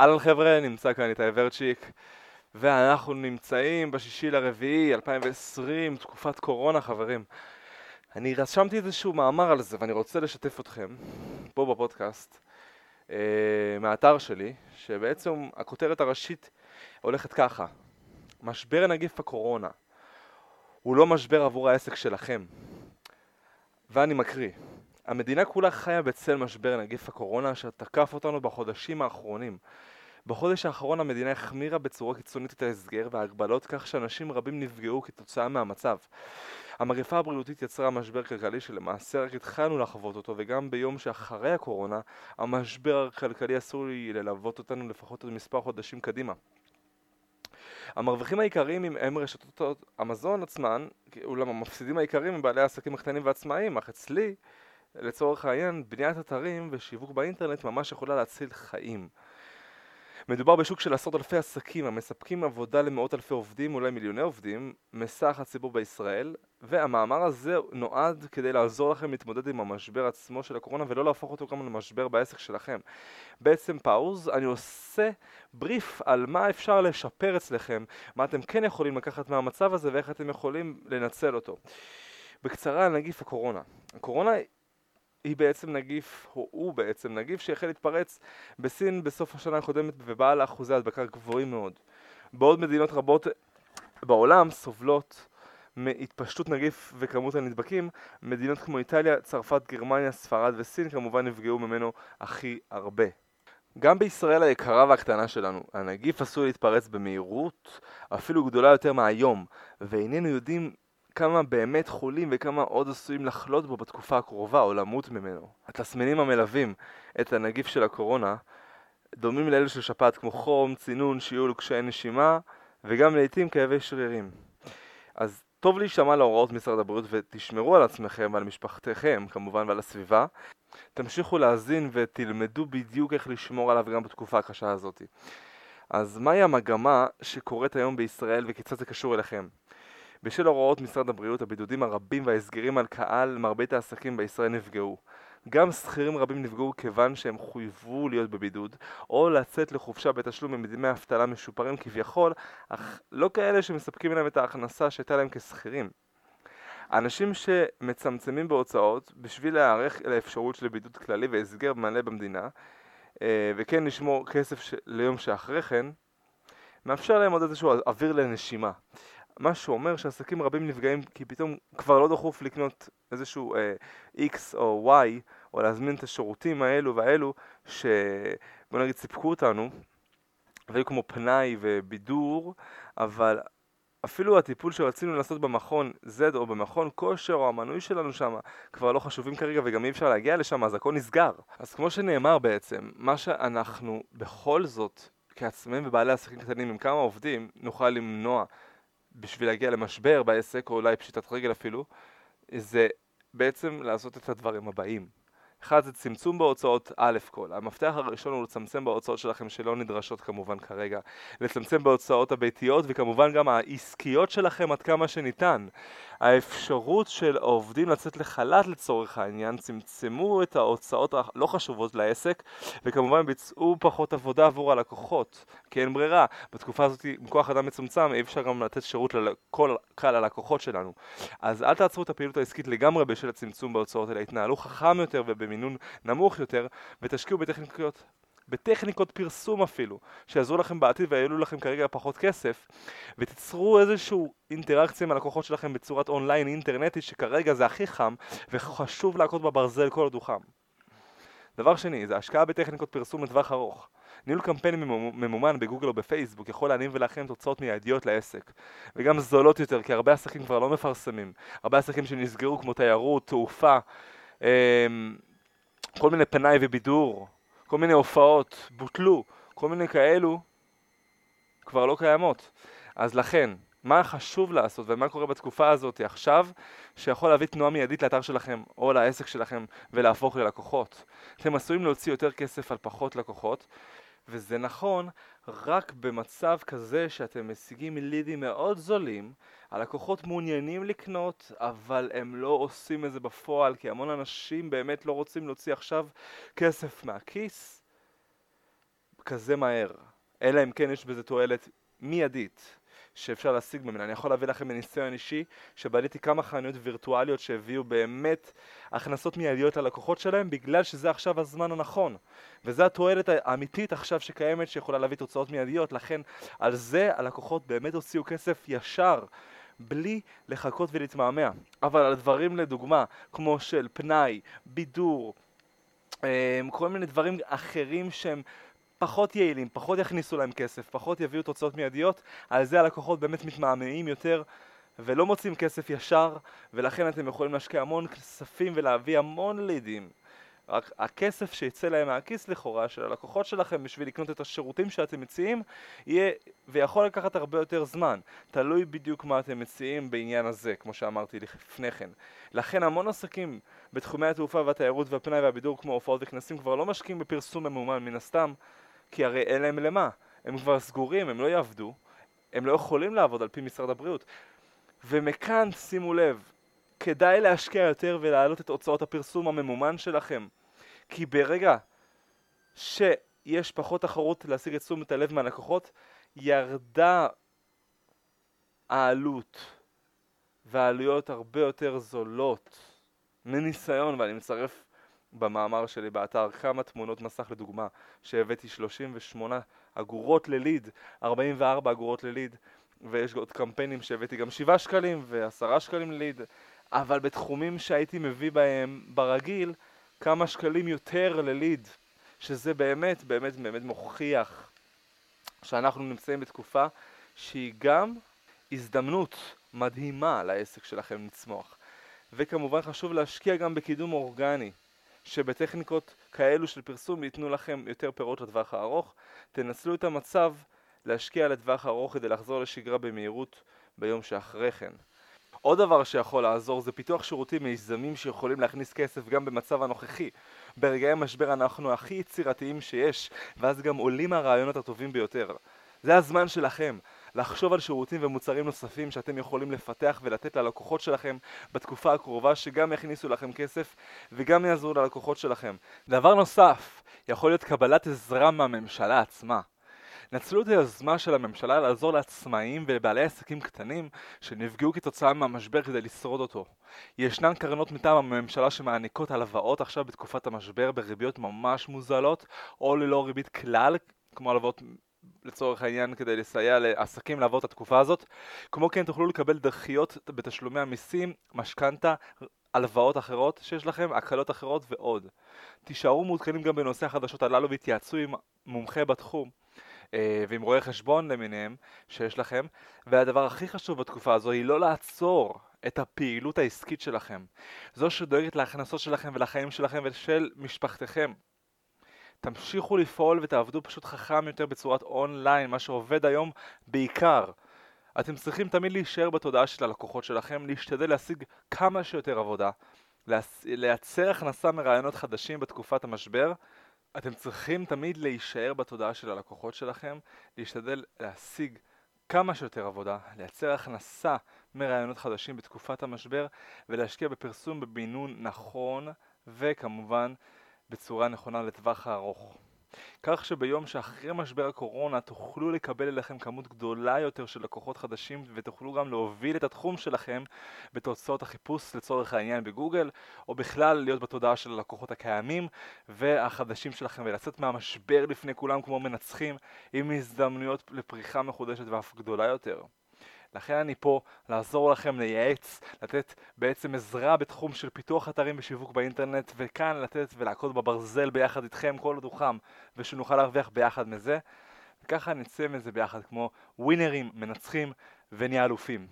אהלן חבר'ה, נמצא כאן איתי ורצ'יק ואנחנו נמצאים בשישי לרביעי 2020, תקופת קורונה חברים. אני רשמתי איזשהו מאמר על זה ואני רוצה לשתף אתכם פה בפודקאסט אה, מהאתר שלי, שבעצם הכותרת הראשית הולכת ככה: משבר נגיף הקורונה הוא לא משבר עבור העסק שלכם. ואני מקריא המדינה כולה חיה בצל משבר נגיף הקורונה אשר תקף אותנו בחודשים האחרונים. בחודש האחרון המדינה החמירה בצורה קיצונית את ההסגר וההגבלות כך שאנשים רבים נפגעו כתוצאה מהמצב. המגפה הבריאותית יצרה משבר כלכלי שלמעשה רק התחלנו לחוות אותו וגם ביום שאחרי הקורונה המשבר הכלכלי אסור לי ללוות אותנו לפחות עוד מספר חודשים קדימה. המרוויחים העיקריים הם רשתות המזון עצמן, אולם המפסידים העיקריים הם בעלי העסקים הקטנים והעצמאיים, אך אצלי לצורך העניין, בניית אתרים ושיווק באינטרנט ממש יכולה להציל חיים. מדובר בשוק של עשרות אלפי עסקים המספקים עבודה למאות אלפי עובדים, אולי מיליוני עובדים, מסך הציבור בישראל, והמאמר הזה נועד כדי לעזור לכם להתמודד עם המשבר עצמו של הקורונה ולא להפוך אותו גם למשבר בעסק שלכם. בעצם פאוז, אני עושה בריף על מה אפשר לשפר אצלכם, מה אתם כן יכולים לקחת מהמצב הזה ואיך אתם יכולים לנצל אותו. בקצרה על נגיף הקורונה. הקורונה היא בעצם נגיף, או הוא בעצם נגיף שהחל להתפרץ בסין בסוף השנה הקודמת ובעל אחוזי הדבקה גבוהים מאוד. בעוד מדינות רבות בעולם סובלות מהתפשטות נגיף וכמות הנדבקים, מדינות כמו איטליה, צרפת, גרמניה, ספרד וסין כמובן נפגעו ממנו הכי הרבה. גם בישראל היקרה והקטנה שלנו, הנגיף עשוי להתפרץ במהירות אפילו גדולה יותר מהיום, ואיננו יודעים כמה באמת חולים וכמה עוד עשויים לחלות בו בתקופה הקרובה או למות ממנו. התסמינים המלווים את הנגיף של הקורונה דומים לאלו של שפעת כמו חום, צינון, שיעול, קשיי נשימה וגם לעיתים כאבי שרירים. אז טוב להישמע להוראות משרד הבריאות ותשמרו על עצמכם ועל משפחתכם כמובן ועל הסביבה. תמשיכו להאזין ותלמדו בדיוק איך לשמור עליו גם בתקופה הקשה הזאת. אז מהי המגמה שקורית היום בישראל וכיצד זה קשור אליכם? בשל הוראות משרד הבריאות, הבידודים הרבים וההסגרים על קהל מרבית העסקים בישראל נפגעו. גם שכירים רבים נפגעו כיוון שהם חויבו להיות בבידוד, או לצאת לחופשה בתשלום עם דמי אבטלה משופרים כביכול, אך לא כאלה שמספקים להם את ההכנסה שהייתה להם כשכירים. אנשים שמצמצמים בהוצאות בשביל להיערך לאפשרות של בידוד כללי והסגר מלא במדינה, אה, וכן לשמור כסף ליום שאחרי כן, מאפשר להם עוד איזשהו אוויר לנשימה. מה שאומר שעסקים רבים נפגעים כי פתאום כבר לא דחוף לקנות איזשהו אה, X או Y או להזמין את השירותים האלו והאלו שבוא נגיד סיפקו אותנו והיו כמו פנאי ובידור אבל אפילו הטיפול שרצינו לעשות במכון Z או במכון כושר או המנוי שלנו שם כבר לא חשובים כרגע וגם אי אפשר להגיע לשם אז הכל נסגר. אז כמו שנאמר בעצם מה שאנחנו בכל זאת כעצמאים ובעלי עסקים קטנים עם כמה עובדים נוכל למנוע בשביל להגיע למשבר בעסק, או אולי פשיטת רגל אפילו, זה בעצם לעשות את הדברים הבאים. אחד זה צמצום בהוצאות א' כל. המפתח הראשון הוא לצמצם בהוצאות שלכם שלא נדרשות כמובן כרגע. לצמצם בהוצאות הביתיות וכמובן גם העסקיות שלכם עד כמה שניתן. האפשרות של העובדים לצאת לחל"ת לצורך העניין, צמצמו את ההוצאות הלא חשובות לעסק וכמובן ביצעו פחות עבודה עבור הלקוחות, כי אין ברירה. בתקופה הזאת עם כוח אדם מצומצם אי אפשר גם לתת שירות לכל קהל הלקוחות שלנו. אז אל תעצרו את הפעילות העסקית לגמרי בשל הצמצום בהוצאות, אלא התנהלו חכם יותר ובמינון נמוך יותר ותשקיעו בטכניקות בטכניקות פרסום אפילו, שיעזרו לכם בעתיד ויעלו לכם כרגע פחות כסף, ותיצרו איזושהי אינטראקציה עם הלקוחות שלכם בצורת אונליין אינטרנטית, שכרגע זה הכי חם, וחשוב להכות בברזל כל עוד הוא חם. דבר שני, זה השקעה בטכניקות פרסום לטווח ארוך. ניהול קמפיין ממומן בגוגל או בפייסבוק יכול להניב ולהכין תוצאות מיידיות לעסק וגם זולות יותר כי הרבה עסקים כבר לא מפרסמים הרבה עסקים שנסגרו כמו תיירות, תעופה אמ, כל מיני פנאי ובידור כל מיני הופעות בוטלו, כל מיני כאלו כבר לא קיימות. אז לכן, מה חשוב לעשות ומה קורה בתקופה הזאת עכשיו שיכול להביא תנועה מיידית לאתר שלכם או לעסק שלכם ולהפוך ללקוחות. אתם עשויים להוציא יותר כסף על פחות לקוחות וזה נכון רק במצב כזה שאתם משיגים לידים מאוד זולים, הלקוחות מעוניינים לקנות אבל הם לא עושים את זה בפועל כי המון אנשים באמת לא רוצים להוציא עכשיו כסף מהכיס. כזה מהר, אלא אם כן יש בזה תועלת מיידית שאפשר להשיג ממנה. אני יכול להביא לכם מניסיון אישי שבניתי כמה חנויות וירטואליות שהביאו באמת הכנסות מיידיות ללקוחות שלהם בגלל שזה עכשיו הזמן הנכון. וזו התועלת האמיתית עכשיו שקיימת שיכולה להביא תוצאות מיידיות, לכן על זה הלקוחות באמת הוציאו כסף ישר. בלי לחכות ולהתמהמה. אבל על דברים לדוגמה, כמו של פנאי, בידור, אה, כל מיני דברים אחרים שהם פחות יעילים, פחות יכניסו להם כסף, פחות יביאו תוצאות מיידיות, על זה הלקוחות באמת מתמהמהים יותר ולא מוצאים כסף ישר, ולכן אתם יכולים להשקיע המון כספים ולהביא המון לידים. רק הכסף שיצא להם מהכיס לכאורה של הלקוחות שלכם בשביל לקנות את השירותים שאתם מציעים יהיה ויכול לקחת הרבה יותר זמן. תלוי בדיוק מה אתם מציעים בעניין הזה כמו שאמרתי לפני כן. לכן המון עסקים בתחומי התעופה והתיירות והפנאי והבידור כמו הופעות וכנסים כבר לא משקיעים בפרסום ממומן מן הסתם כי הרי אין להם למה. הם כבר סגורים, הם לא יעבדו הם לא יכולים לעבוד על פי משרד הבריאות. ומכאן שימו לב כדאי להשקיע יותר ולהעלות את הוצאות הפרסום הממומן שלכם. כי ברגע שיש פחות תחרות להשיג את תשומת הלב מהלקוחות, ירדה העלות והעלויות הרבה יותר זולות. מניסיון, ואני מצרף במאמר שלי באתר כמה תמונות מסך לדוגמה שהבאתי 38 אגורות לליד, 44 אגורות לליד ויש עוד קמפיינים שהבאתי גם 7 שקלים ו-10 שקלים לליד אבל בתחומים שהייתי מביא בהם ברגיל כמה שקלים יותר לליד, שזה באמת באמת באמת מוכיח שאנחנו נמצאים בתקופה שהיא גם הזדמנות מדהימה לעסק שלכם לצמוח. וכמובן חשוב להשקיע גם בקידום אורגני, שבטכניקות כאלו של פרסום ייתנו לכם יותר פירות לטווח הארוך. תנצלו את המצב להשקיע לטווח הארוך כדי לחזור לשגרה במהירות ביום שאחרי כן. עוד דבר שיכול לעזור זה פיתוח שירותים מיזמים שיכולים להכניס כסף גם במצב הנוכחי. ברגעי המשבר אנחנו הכי יצירתיים שיש, ואז גם עולים הרעיונות הטובים ביותר. זה הזמן שלכם לחשוב על שירותים ומוצרים נוספים שאתם יכולים לפתח ולתת ללקוחות שלכם בתקופה הקרובה שגם יכניסו לכם כסף וגם יעזרו ללקוחות שלכם. דבר נוסף, יכול להיות קבלת עזרה מהממשלה עצמה. נצלו את היוזמה של הממשלה לעזור לעצמאים ולבעלי עסקים קטנים שנפגעו כתוצאה מהמשבר כדי לשרוד אותו. ישנן קרנות מטעם הממשלה שמעניקות הלוואות עכשיו בתקופת המשבר בריביות ממש מוזלות או ללא ריבית כלל, כמו הלוואות לצורך העניין כדי לסייע לעסקים לעבור את התקופה הזאת. כמו כן תוכלו לקבל דחיות בתשלומי המיסים, משכנתה, הלוואות אחרות שיש לכם, הקלות אחרות ועוד. תישארו מעודכנים גם בנושא החדשות הללו והתייעצו עם מומחה בתחום. אה, ועם רואי חשבון למיניהם שיש לכם והדבר הכי חשוב בתקופה הזו היא לא לעצור את הפעילות העסקית שלכם זו שדואגת להכנסות שלכם ולחיים שלכם ושל משפחתכם תמשיכו לפעול ותעבדו פשוט חכם יותר בצורת אונליין מה שעובד היום בעיקר. אתם צריכים תמיד להישאר בתודעה של הלקוחות שלכם, להשתדל להשיג כמה שיותר עבודה, לייצר הכנסה מרעיונות חדשים בתקופת המשבר. אתם צריכים תמיד להישאר בתודעה של הלקוחות שלכם, להשתדל להשיג כמה שיותר עבודה, לייצר הכנסה מרעיונות חדשים בתקופת המשבר ולהשקיע בפרסום בבינון נכון וכמובן בצורה נכונה לטווח הארוך. כך שביום שאחרי משבר הקורונה תוכלו לקבל אליכם כמות גדולה יותר של לקוחות חדשים ותוכלו גם להוביל את התחום שלכם בתוצאות החיפוש לצורך העניין בגוגל או בכלל להיות בתודעה של הלקוחות הקיימים והחדשים שלכם ולצאת מהמשבר לפני כולם כמו מנצחים עם הזדמנויות לפריחה מחודשת ואף גדולה יותר. לכן אני פה לעזור לכם לייעץ, לתת בעצם עזרה בתחום של פיתוח אתרים ושיווק באינטרנט וכאן לתת ולעקוד בברזל ביחד איתכם כל עוד הוא ושנוכל להרוויח ביחד מזה וככה נצא מזה ביחד כמו ווינרים, מנצחים ונהיה אלופים.